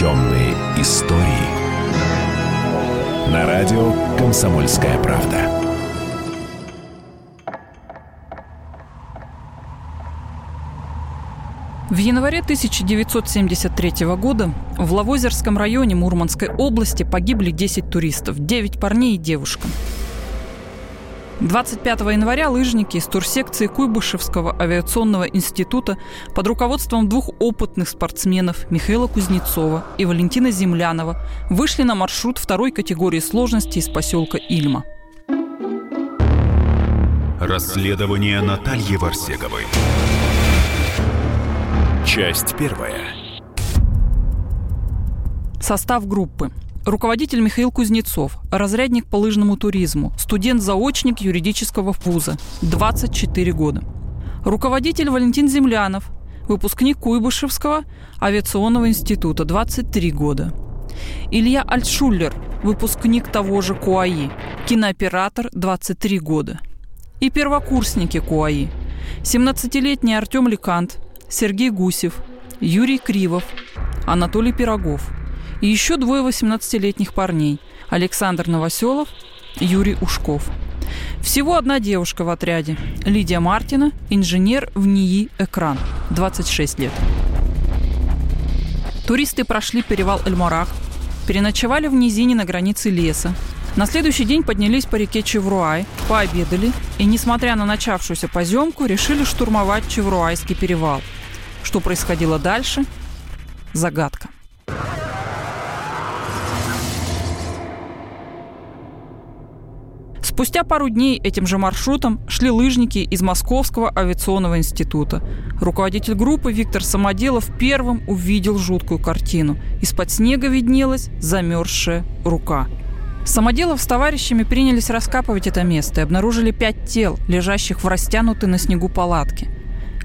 Темные истории. На радио «Комсомольская правда». В январе 1973 года в Лавозерском районе Мурманской области погибли 10 туристов, 9 парней и девушка. 25 января лыжники из турсекции Куйбышевского авиационного института под руководством двух опытных спортсменов Михаила Кузнецова и Валентина Землянова вышли на маршрут второй категории сложности из поселка Ильма. Расследование Натальи Варсеговой. Часть первая. Состав группы. Руководитель Михаил Кузнецов, разрядник по лыжному туризму, студент-заочник юридического вуза, 24 года. Руководитель Валентин Землянов, выпускник Куйбышевского авиационного института, 23 года. Илья Альтшуллер, выпускник того же КУАИ, кинооператор, 23 года. И первокурсники КУАИ. 17-летний Артем Лекант, Сергей Гусев, Юрий Кривов, Анатолий Пирогов. И еще двое 18-летних парней – Александр Новоселов, Юрий Ушков. Всего одна девушка в отряде – Лидия Мартина, инженер в НИИ «Экран», 26 лет. Туристы прошли перевал Эльмарах, переночевали в низине на границе леса, на следующий день поднялись по реке Чевруай, пообедали и, несмотря на начавшуюся поземку, решили штурмовать Чевруайский перевал – что происходило дальше – загадка. Спустя пару дней этим же маршрутом шли лыжники из Московского авиационного института. Руководитель группы Виктор Самоделов первым увидел жуткую картину. Из-под снега виднелась замерзшая рука. Самоделов с товарищами принялись раскапывать это место и обнаружили пять тел, лежащих в растянутой на снегу палатке –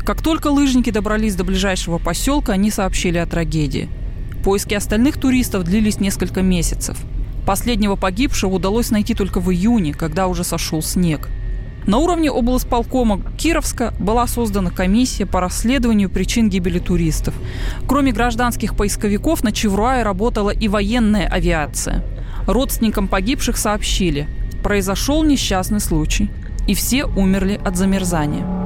как только лыжники добрались до ближайшего поселка, они сообщили о трагедии. Поиски остальных туристов длились несколько месяцев. Последнего погибшего удалось найти только в июне, когда уже сошел снег. На уровне облсполкома Кировска была создана комиссия по расследованию причин гибели туристов. Кроме гражданских поисковиков, на Чевруае работала и военная авиация. Родственникам погибших сообщили, произошел несчастный случай, и все умерли от замерзания.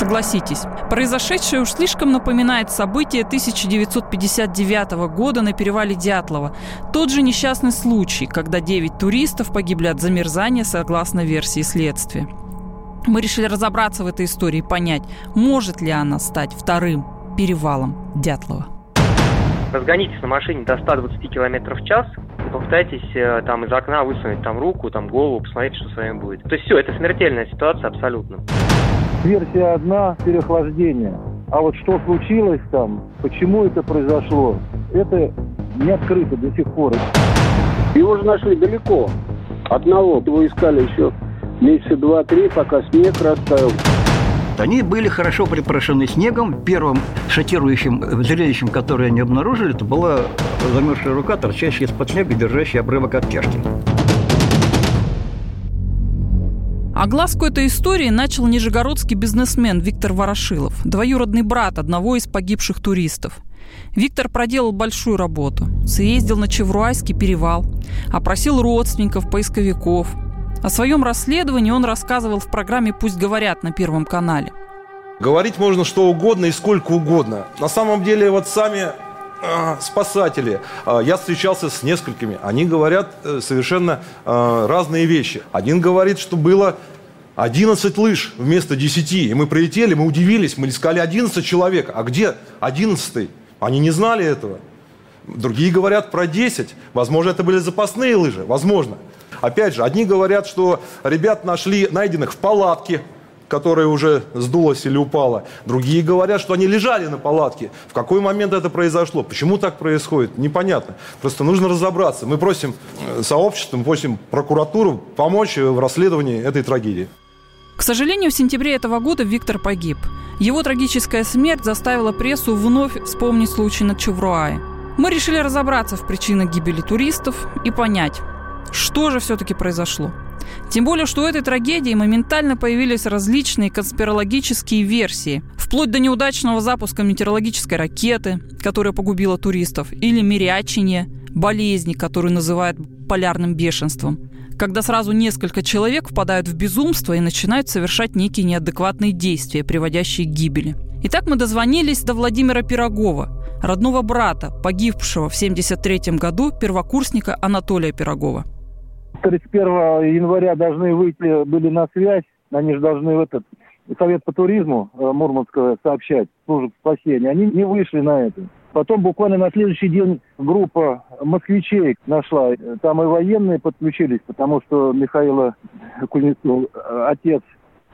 Согласитесь, произошедшее уж слишком напоминает события 1959 года на перевале Дятлова. Тот же несчастный случай, когда 9 туристов погибли от замерзания согласно версии следствия. Мы решили разобраться в этой истории и понять, может ли она стать вторым перевалом Дятлова. Разгонитесь на машине до 120 км в час, попытайтесь э, там из окна высунуть там руку, там голову, посмотреть, что с вами будет. То есть все, это смертельная ситуация абсолютно. Версия одна – переохлаждение. А вот что случилось там, почему это произошло, это не открыто до сих пор. Его же нашли далеко. Одного. Его искали еще месяца два-три, пока снег растаял. Они были хорошо припорошены снегом. Первым шокирующим зрелищем, которое они обнаружили, это была замерзшая рука, торчащая из-под снега, держащая обрывок от Огласку этой истории начал нижегородский бизнесмен Виктор Ворошилов, двоюродный брат одного из погибших туристов. Виктор проделал большую работу. Съездил на Чевруайский перевал, опросил родственников, поисковиков. О своем расследовании он рассказывал в программе «Пусть говорят» на Первом канале. Говорить можно что угодно и сколько угодно. На самом деле вот сами спасатели, э, я встречался с несколькими, они говорят э, совершенно э, разные вещи. Один говорит, что было 11 лыж вместо 10. И мы прилетели, мы удивились, мы искали 11 человек. А где 11? Они не знали этого. Другие говорят про 10. Возможно, это были запасные лыжи. Возможно. Опять же, одни говорят, что ребят нашли найденных в палатке, которая уже сдулась или упала. Другие говорят, что они лежали на палатке. В какой момент это произошло? Почему так происходит? Непонятно. Просто нужно разобраться. Мы просим э, сообщество, мы просим прокуратуру помочь в расследовании этой трагедии. К сожалению, в сентябре этого года Виктор погиб. Его трагическая смерть заставила прессу вновь вспомнить случай на Чевруае. Мы решили разобраться в причинах гибели туристов и понять, что же все-таки произошло. Тем более, что у этой трагедии моментально появились различные конспирологические версии. Вплоть до неудачного запуска метеорологической ракеты, которая погубила туристов, или мирячения, болезни, которую называют полярным бешенством, когда сразу несколько человек впадают в безумство и начинают совершать некие неадекватные действия, приводящие к гибели. Итак, мы дозвонились до Владимира Пирогова, родного брата, погибшего в 1973 году первокурсника Анатолия Пирогова. 31 января должны выйти, были на связь, они же должны в этот Совет по туризму э, Мурманского сообщать, службу спасения. Они не вышли на это. Потом буквально на следующий день группа москвичей нашла. Там и военные подключились, потому что Михаила Кузнецов, э, отец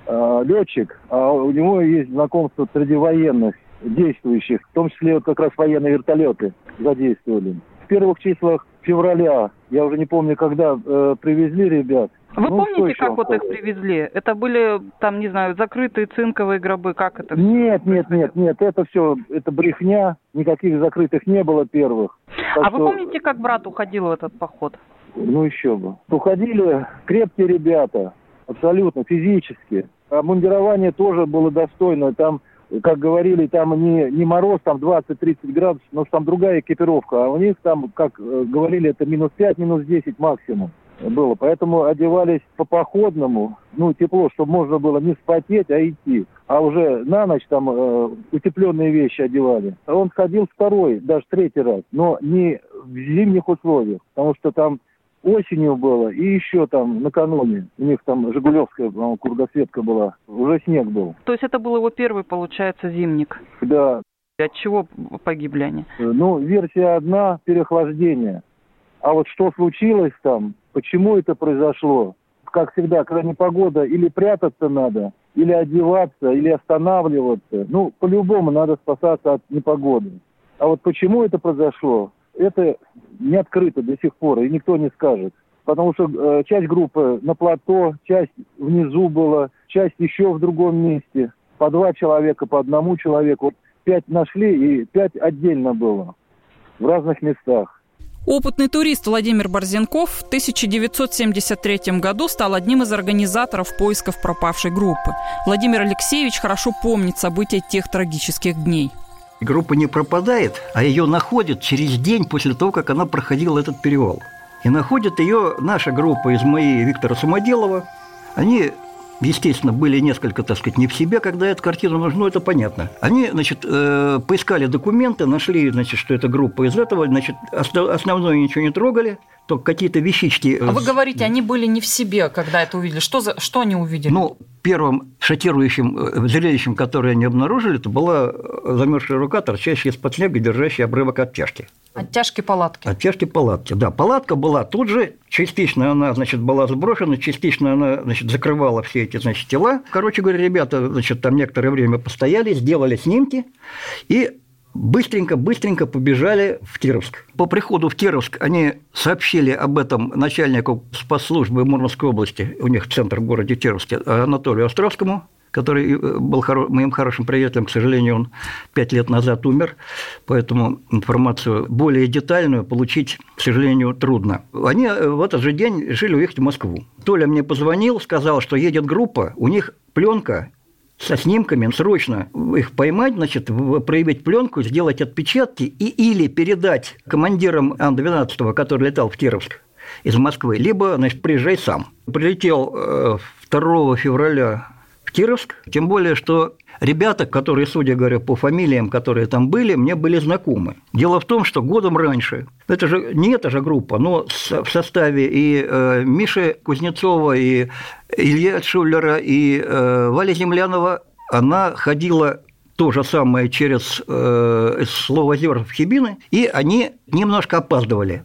э, летчик, а у него есть знакомство среди военных действующих, в том числе вот как раз военные вертолеты задействовали. В первых числах февраля, я уже не помню, когда э, привезли ребят. Вы ну, помните, как вот их привезли? Это были, там, не знаю, закрытые цинковые гробы, как это? Нет, нет, нет, нет, это все, это брехня, никаких закрытых не было первых. Так а что... вы помните, как брат уходил в этот поход? Ну еще бы. Уходили крепкие ребята, абсолютно, физически. Обмундирование тоже было достойное, там как говорили, там не, не мороз, там 20-30 градусов, но там другая экипировка, а у них там, как э, говорили, это минус 5, минус 10 максимум было. Поэтому одевались по походному, ну, тепло, чтобы можно было не спотеть, а идти. А уже на ночь там э, утепленные вещи одевали. Он ходил второй, даже третий раз, но не в зимних условиях, потому что там осенью было, и еще там накануне. У них там Жигулевская, по-моему, кругосветка была. Уже снег был. То есть это был его первый, получается, зимник? Да. От чего погибли они? Ну, версия одна – переохлаждение. А вот что случилось там, почему это произошло, как всегда, когда непогода, или прятаться надо, или одеваться, или останавливаться. Ну, по-любому надо спасаться от непогоды. А вот почему это произошло, это не открыто до сих пор, и никто не скажет. Потому что э, часть группы на плато, часть внизу была, часть еще в другом месте. По два человека, по одному человеку. Пять нашли, и пять отдельно было в разных местах. Опытный турист Владимир Борзенков в 1973 году стал одним из организаторов поисков пропавшей группы. Владимир Алексеевич хорошо помнит события тех трагических дней. Группа не пропадает, а ее находят через день после того, как она проходила этот перевал. И находит ее наша группа из моей Виктора Самоделова. Они естественно, были несколько, так сказать, не в себе, когда эта картина нужна, ну, это понятно. Они, значит, э, поискали документы, нашли, значит, что это группа из этого, значит, основное ничего не трогали, только какие-то вещички. А вы говорите, они были не в себе, когда это увидели. Что, за, что они увидели? Ну, первым шокирующим э, зрелищем, которое они обнаружили, это была замерзшая рука, торчащая из-под снега, держащая обрывок оттяжки. Оттяжки палатки. Оттяжки палатки, да. Палатка была тут же, частично она, значит, была сброшена, частично она, значит, закрывала все эти, значит, тела. Короче говоря, ребята, значит, там некоторое время постояли, сделали снимки, и быстренько-быстренько побежали в Кировск. По приходу в Кировск они сообщили об этом начальнику спецслужбы Мурманской области, у них центр в городе Кировске, Анатолию Островскому, который э, был моим хорошим приятелем, к сожалению, он пять лет назад умер, поэтому информацию более детальную получить, к сожалению, трудно. Они э, в этот же день решили уехать в Москву. Толя мне позвонил, сказал, что едет группа, у них пленка со снимками, срочно их поймать, значит, проявить пленку, сделать отпечатки и или передать командирам Ан-12, который летал в Кировск из Москвы, либо, значит, приезжай сам. Прилетел 2 э, февраля Кировск, тем более, что ребята, которые, судя говоря, по фамилиям, которые там были, мне были знакомы. Дело в том, что годом раньше, это же не эта же группа, но в составе и э, Миши Кузнецова, и Илья Шуллера, и э, Валя Землянова, она ходила то же самое через э, в Хибины, и они немножко опаздывали.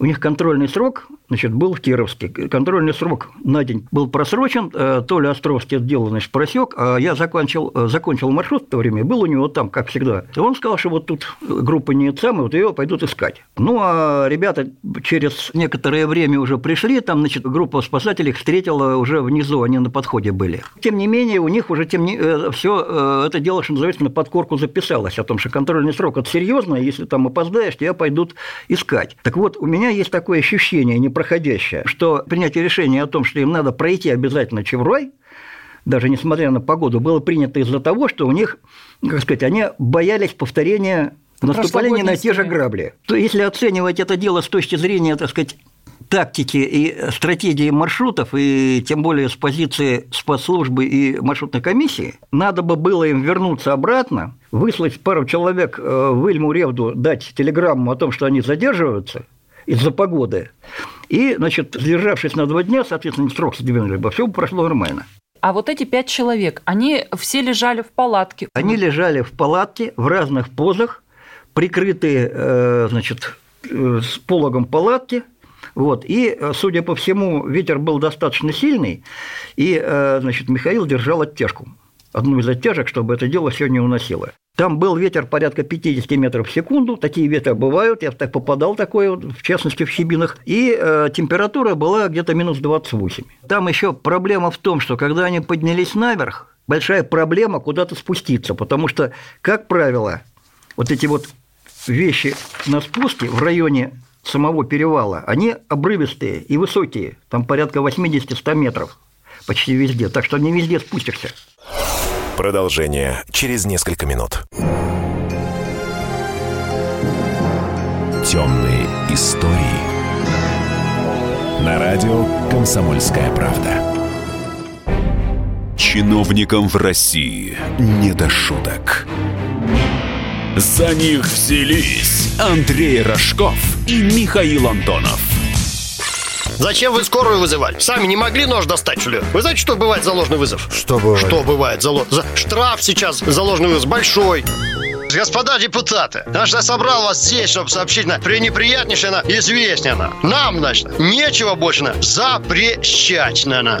У них контрольный срок значит, был в Кировске. Контрольный срок на день был просрочен, э, то ли Островский это дело, значит, просек, а я закончил, э, закончил маршрут в то время, был у него там, как всегда. И он сказал, что вот тут группа не самая, вот ее пойдут искать. Ну, а ребята через некоторое время уже пришли, там, значит, группа спасателей их встретила уже внизу, они на подходе были. Тем не менее, у них уже тем не... Э, все это дело, что называется, на подкорку записалось о том, что контрольный срок – это серьезно, если там опоздаешь, тебя пойдут искать. Так вот, у меня есть такое ощущение, не проходящее, что принятие решения о том, что им надо пройти обязательно Чеврой, даже несмотря на погоду, было принято из-за того, что у них, как сказать, они боялись повторения наступления на те же грабли. То если оценивать это дело с точки зрения, так сказать, тактики и стратегии маршрутов, и тем более с позиции спецслужбы и маршрутной комиссии, надо бы было им вернуться обратно, выслать пару человек э, в Ильму Ревду, дать телеграмму о том, что они задерживаются из-за погоды, и, значит, сдержавшись на два дня, соответственно, срок сдвинули бы, все бы прошло нормально. А вот эти пять человек, они все лежали в палатке? Они лежали в палатке в разных позах, прикрытые, э, значит, э, с пологом палатки – вот. И, э, судя по всему, ветер был достаточно сильный, и значит, Михаил держал оттяжку. Одну из оттяжек, чтобы это дело все не уносило. Там был ветер порядка 50 метров в секунду, такие ветры бывают, я так попадал такое, в частности в Щебинах, и э, температура была где-то минус 28. Там еще проблема в том, что когда они поднялись наверх, большая проблема куда-то спуститься, потому что, как правило, вот эти вот вещи на спуске в районе самого перевала, они обрывистые и высокие, там порядка 80-100 метров почти везде, так что не везде спустишься. Продолжение через несколько минут. Темные истории. На радио «Комсомольская правда». Чиновникам в России не до шуток. За них взялись Андрей Рожков и Михаил Антонов. Зачем вы скорую вызывали? Сами не могли нож достать, что ли? Вы знаете, что бывает за ложный вызов? Что бывает? Что бывает за, ло... за... Штраф сейчас за ложный вызов большой. Господа депутаты, значит, я собрал вас здесь, чтобы сообщить на пренеприятнейшее на известное на. Нам, значит, нечего больше на запрещать на.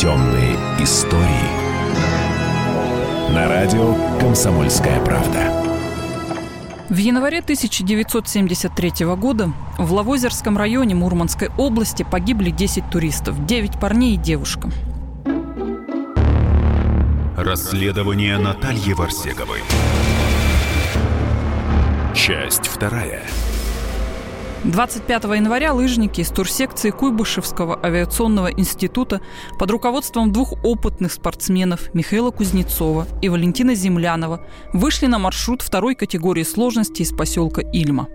Темные истории. На радио «Комсомольская правда». В январе 1973 года в Лавозерском районе Мурманской области погибли 10 туристов, 9 парней и девушка. Расследование Натальи Варсеговой. Часть вторая. 25 января лыжники из турсекции Куйбышевского авиационного института под руководством двух опытных спортсменов Михаила Кузнецова и Валентина Землянова вышли на маршрут второй категории сложности из поселка Ильма.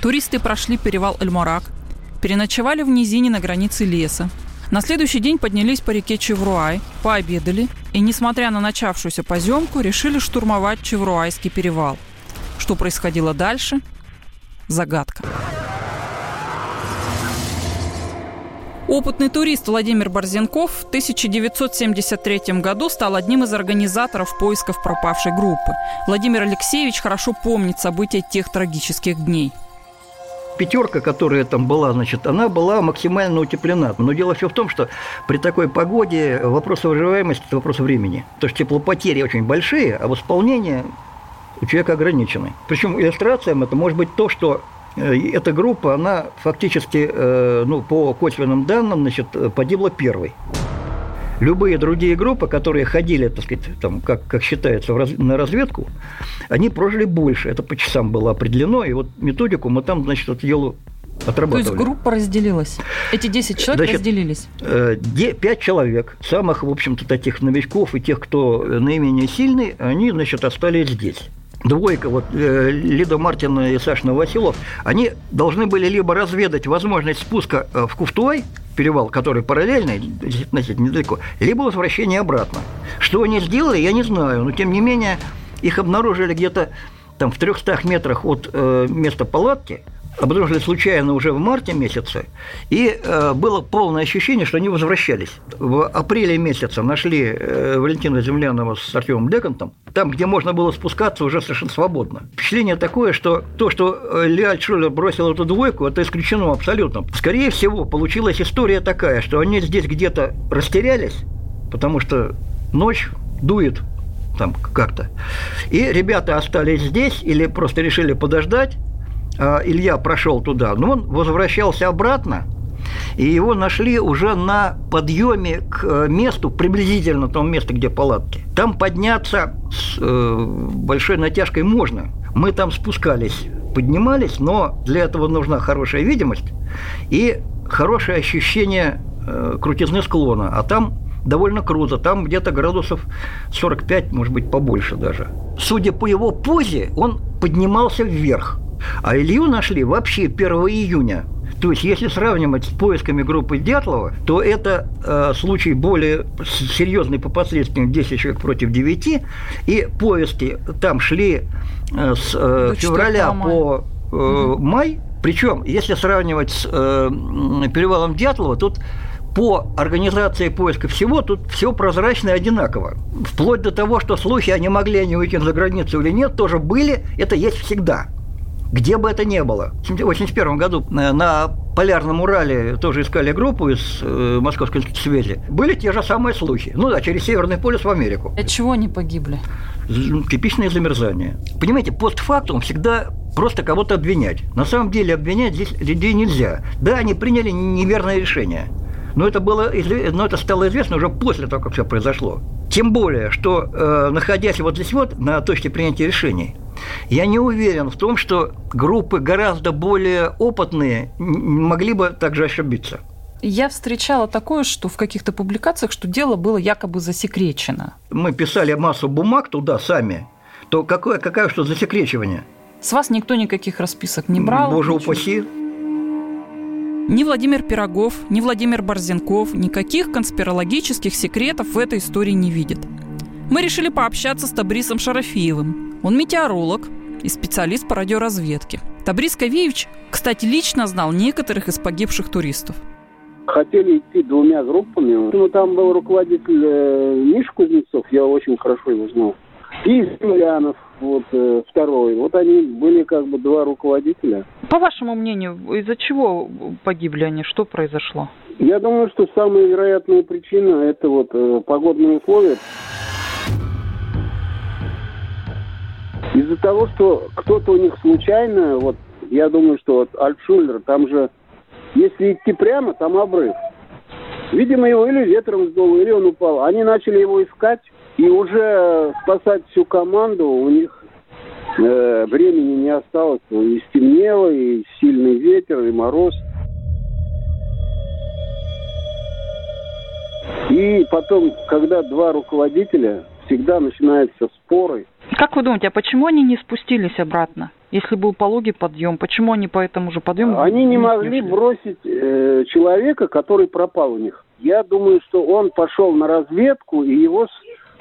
Туристы прошли перевал Эльмарак, переночевали в низине на границе леса. На следующий день поднялись по реке Чевруай, пообедали и, несмотря на начавшуюся поземку, решили штурмовать Чевруайский перевал – что происходило дальше – загадка. Опытный турист Владимир Борзенков в 1973 году стал одним из организаторов поисков пропавшей группы. Владимир Алексеевич хорошо помнит события тех трагических дней пятерка, которая там была, значит, она была максимально утеплена. Но дело все в том, что при такой погоде вопрос выживаемости – это вопрос времени. То есть теплопотери очень большие, а восполнение у человека ограничены. Причем иллюстрациям это может быть то, что э, эта группа, она фактически, э, ну, по косвенным данным, значит, погибла первой. Любые другие группы, которые ходили, так сказать, там, как, как считается, на разведку, они прожили больше. Это по часам было определено, и вот методику мы там, значит, это дело отрабатывали. То есть группа разделилась? Эти 10 человек Значит, разделились? 5 э, человек, самых, в общем-то, таких новичков и тех, кто наименее сильный, они, значит, остались здесь двойка, вот э, Лида Мартин и Саша Новосилов, они должны были либо разведать возможность спуска э, в Куфтуай, перевал, который параллельный, относительно недалеко, либо возвращение обратно. Что они сделали, я не знаю, но тем не менее их обнаружили где-то там в 300 метрах от э, места палатки, обнаружили случайно уже в марте месяце, и э, было полное ощущение, что они возвращались. В апреле месяце нашли э, Валентина Землянова с Артемом Декантом, там, где можно было спускаться уже совершенно свободно. Впечатление такое, что то, что э, Леаль Шулер бросил эту двойку, это исключено абсолютно. Скорее всего, получилась история такая, что они здесь где-то растерялись, потому что ночь дует там как-то. И ребята остались здесь или просто решили подождать, Илья прошел туда, но он возвращался обратно, и его нашли уже на подъеме к э, месту, приблизительно тому месту, где палатки. Там подняться с э, большой натяжкой можно. Мы там спускались, поднимались, но для этого нужна хорошая видимость и хорошее ощущение э, крутизны склона. А там довольно круто. Там где-то градусов 45, может быть, побольше даже. Судя по его позе, он поднимался вверх. А Илью нашли вообще 1 июня. То есть, если сравнивать с поисками группы Дятлова, то это э, случай более серьезный по последствиям 10 человек против 9. И поиски там шли э, с э, февраля по э, угу. май. Причем, если сравнивать с э, перевалом Дятлова, тут по организации поиска всего тут все прозрачно и одинаково. Вплоть до того, что слухи, они могли они уйти за границу или нет, тоже были, это есть всегда. Где бы это ни было. В 1981 году э, на Полярном Урале тоже искали группу из э, Московской связи. Были те же самые слухи. Ну да, через Северный полюс в Америку. От чего они погибли? Типичное замерзание. Понимаете, постфактум всегда просто кого-то обвинять. На самом деле обвинять здесь людей нельзя. Да, они приняли неверное решение. Но это, было, но это стало известно уже после того, как все произошло. Тем более, что э, находясь вот здесь вот, на точке принятия решений, я не уверен в том, что группы гораздо более опытные могли бы также ошибиться. Я встречала такое, что в каких-то публикациях, что дело было якобы засекречено. Мы писали массу бумаг туда сами, то какое, какое что засекречивание? С вас никто никаких расписок не брал? Боже ничего. упаси. Ни Владимир Пирогов, ни Владимир Борзенков никаких конспирологических секретов в этой истории не видят. Мы решили пообщаться с Табрисом Шарафиевым. Он метеоролог и специалист по радиоразведке. Табрис Кавеевич, кстати, лично знал некоторых из погибших туристов. Хотели идти двумя группами. Ну, там был руководитель э, Миш Кузнецов, я очень хорошо его знал. И Землянов, вот э, второй. Вот они были как бы два руководителя. По вашему мнению, из-за чего погибли они? Что произошло? Я думаю, что самая вероятная причина это вот э, погодные условия. Из-за того, что кто-то у них случайно, вот я думаю, что вот Альтшулер, там же, если идти прямо, там обрыв. Видимо, его или ветром сдуло, или он упал. Они начали его искать, и уже спасать всю команду у них э, времени не осталось. И стемнело, и сильный ветер, и мороз. И потом, когда два руководителя, всегда начинаются споры. Как вы думаете, а почему они не спустились обратно? Если был пологий подъем, почему они по этому же подъему? Они не могли не бросить э, человека, который пропал у них. Я думаю, что он пошел на разведку, и его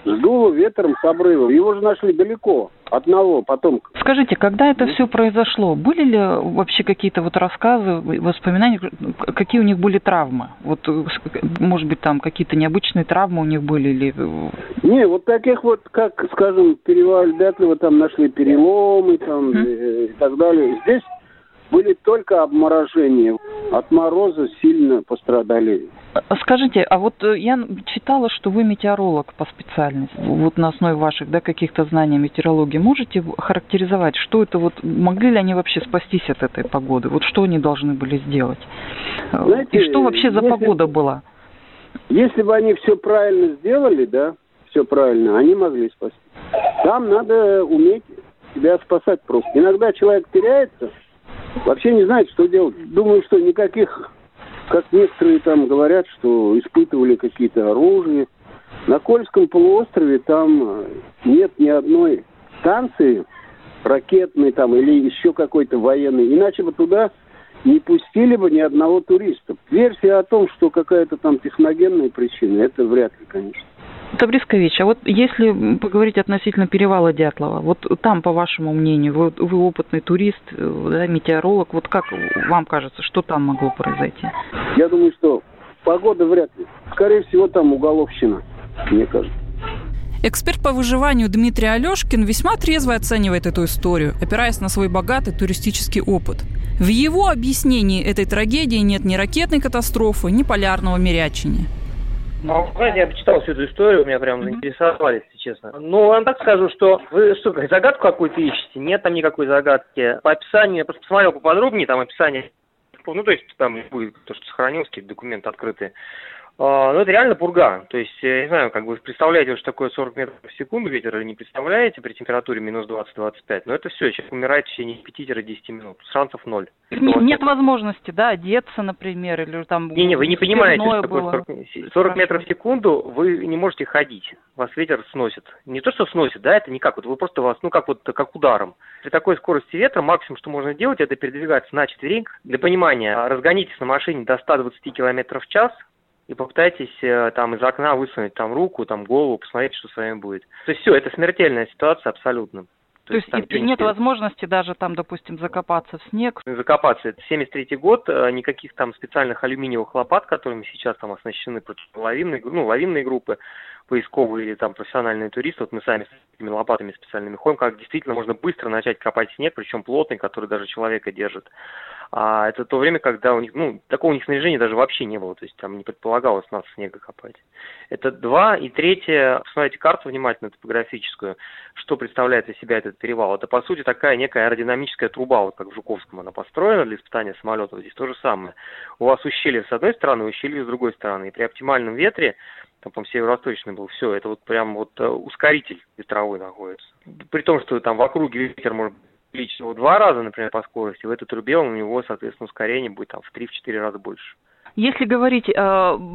сдуло ветром с обрыва. Его же нашли далеко, одного потом. Скажите, когда это все произошло, были ли вообще какие-то вот рассказы, воспоминания, какие у них были травмы? Вот, может быть, там какие-то необычные травмы у них были или... Не, вот таких вот, как, скажем, перевал Дятлова, там нашли переломы там, mm. и так далее. Здесь были только обморожения. От мороза сильно пострадали. Скажите, а вот э, я читала, что вы метеоролог по специальности. Вот на основе ваших да, каких-то знаний метеорологии можете характеризовать, что это вот, могли ли они вообще спастись от этой погоды? Вот что они должны были сделать? Знаете, И что вообще за если, погода была? Если бы они все правильно сделали, да, все правильно, они могли спасти. Там надо уметь себя спасать просто. Иногда человек теряется, вообще не знает, что делать. Думаю, что никаких, как некоторые там говорят, что испытывали какие-то оружия. На Кольском полуострове там э, нет ни одной станции ракетной там или еще какой-то военной. Иначе бы туда не пустили бы ни одного туриста. Версия о том, что какая-то там техногенная причина, это вряд ли, конечно. Табрискович, а вот если поговорить относительно перевала Дятлова, вот там, по вашему мнению, вы, вы опытный турист, да, метеоролог, вот как вам кажется, что там могло произойти? Я думаю, что погода вряд ли. Скорее всего, там уголовщина, мне кажется. Эксперт по выживанию Дмитрий Алешкин весьма трезво оценивает эту историю, опираясь на свой богатый туристический опыт. В его объяснении этой трагедии нет ни ракетной катастрофы, ни полярного мирячения. Ну, знаете, я почитал всю эту историю, меня прям заинтересовали, если честно. Ну, вам так скажу, что вы что, загадку какую-то ищете? Нет там никакой загадки. По описанию, я просто посмотрел поподробнее, там описание, ну, то есть там будет то, что сохранилось, какие-то документы открытые. А, ну, это реально пурга. То есть, я не знаю, как вы представляете, что такое 40 метров в секунду ветер или не представляете при температуре минус 20-25, но это все, человек умирает в течение 5-10 минут. Шансов ноль. Нет, нет возможности, да, одеться, например, или там... Не, не, вы не понимаете, что такое 40, 40 метров в секунду, вы не можете ходить, вас ветер сносит. Не то, что сносит, да, это никак, вот вы просто вас, ну, как вот, как ударом. При такой скорости ветра максимум, что можно делать, это передвигаться на четвереньках. Для понимания, разгонитесь на машине до 120 км в час, и попытайтесь э, там из окна высунуть там руку, там голову, посмотреть, что с вами будет. То есть все, это смертельная ситуация абсолютно. То, То есть, есть нет не возможности даже там, допустим, закопаться в снег? Закопаться. Это 73 год, э, никаких там специальных алюминиевых лопат, которыми сейчас там оснащены лавинные, ну, лавинные группы, поисковые или там профессиональные туристы, вот мы сами с этими лопатами специальными ходим, как действительно можно быстро начать копать снег, причем плотный, который даже человека держит. А это то время, когда у них, ну, такого у них снаряжения даже вообще не было, то есть там не предполагалось нас снега копать. Это два. И третье, посмотрите карту внимательно, топографическую, что представляет из себя этот перевал. Это, по сути, такая некая аэродинамическая труба, вот как в Жуковском она построена для испытания самолетов. Здесь то же самое. У вас ущелье с одной стороны, ущелье с другой стороны. И при оптимальном ветре там, по северо-восточный был, все, это вот прям вот э, ускоритель ветровой находится. При том, что там в округе ветер может увеличить его два раза, например, по скорости, в этой трубе у него, соответственно, ускорение будет там в 3-4 раза больше. Если говорить, э,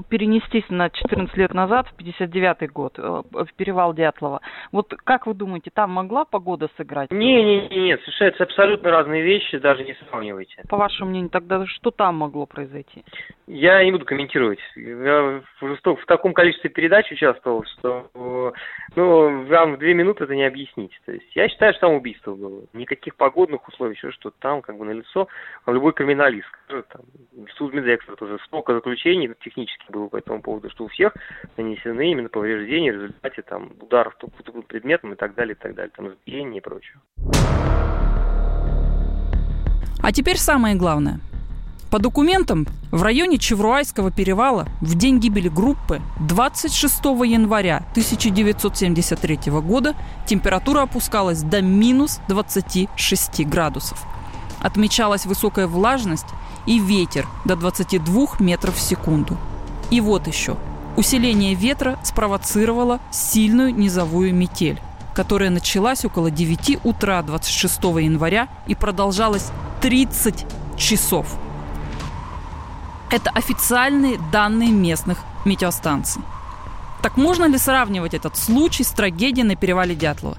перенестись на 14 лет назад, в 59 год, э, в перевал Дятлова, вот как вы думаете, там могла погода сыграть? Не, не, не, нет, это абсолютно разные вещи, даже не сравнивайте. По вашему мнению, тогда что там могло произойти? Я не буду комментировать. Я в, в таком количестве передач участвовал, что ну, вам в две минуты это не объяснить. То есть я считаю, что там убийство было. Никаких погодных условий, еще что-то там, как бы на лицо. Любой криминалист там, судмедэксперт уже столько заключений технически было по этому поводу, что у всех нанесены именно повреждения в результате там ударов предметом и так далее, и так далее, там избиение и прочее. А теперь самое главное. По документам, в районе Чевруайского перевала в день гибели группы 26 января 1973 года температура опускалась до минус 26 градусов. Отмечалась высокая влажность и ветер до 22 метров в секунду. И вот еще. Усиление ветра спровоцировало сильную низовую метель, которая началась около 9 утра 26 января и продолжалась 30 часов. Это официальные данные местных метеостанций. Так можно ли сравнивать этот случай с трагедией на перевале Дятлова?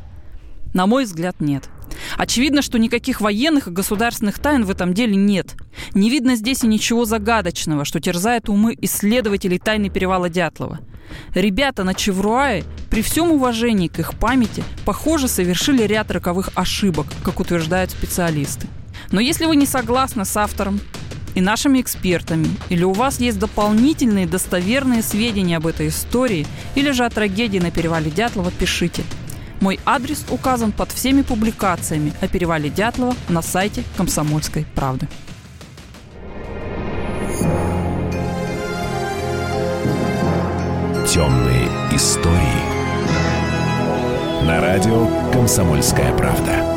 На мой взгляд, нет – Очевидно, что никаких военных и государственных тайн в этом деле нет. Не видно здесь и ничего загадочного, что терзает умы исследователей тайны перевала Дятлова. Ребята на Чевруае, при всем уважении к их памяти, похоже, совершили ряд роковых ошибок, как утверждают специалисты. Но если вы не согласны с автором и нашими экспертами, или у вас есть дополнительные достоверные сведения об этой истории, или же о трагедии на перевале Дятлова, пишите – мой адрес указан под всеми публикациями о перевале Дятлова на сайте «Комсомольской правды». Темные истории. На радио «Комсомольская правда».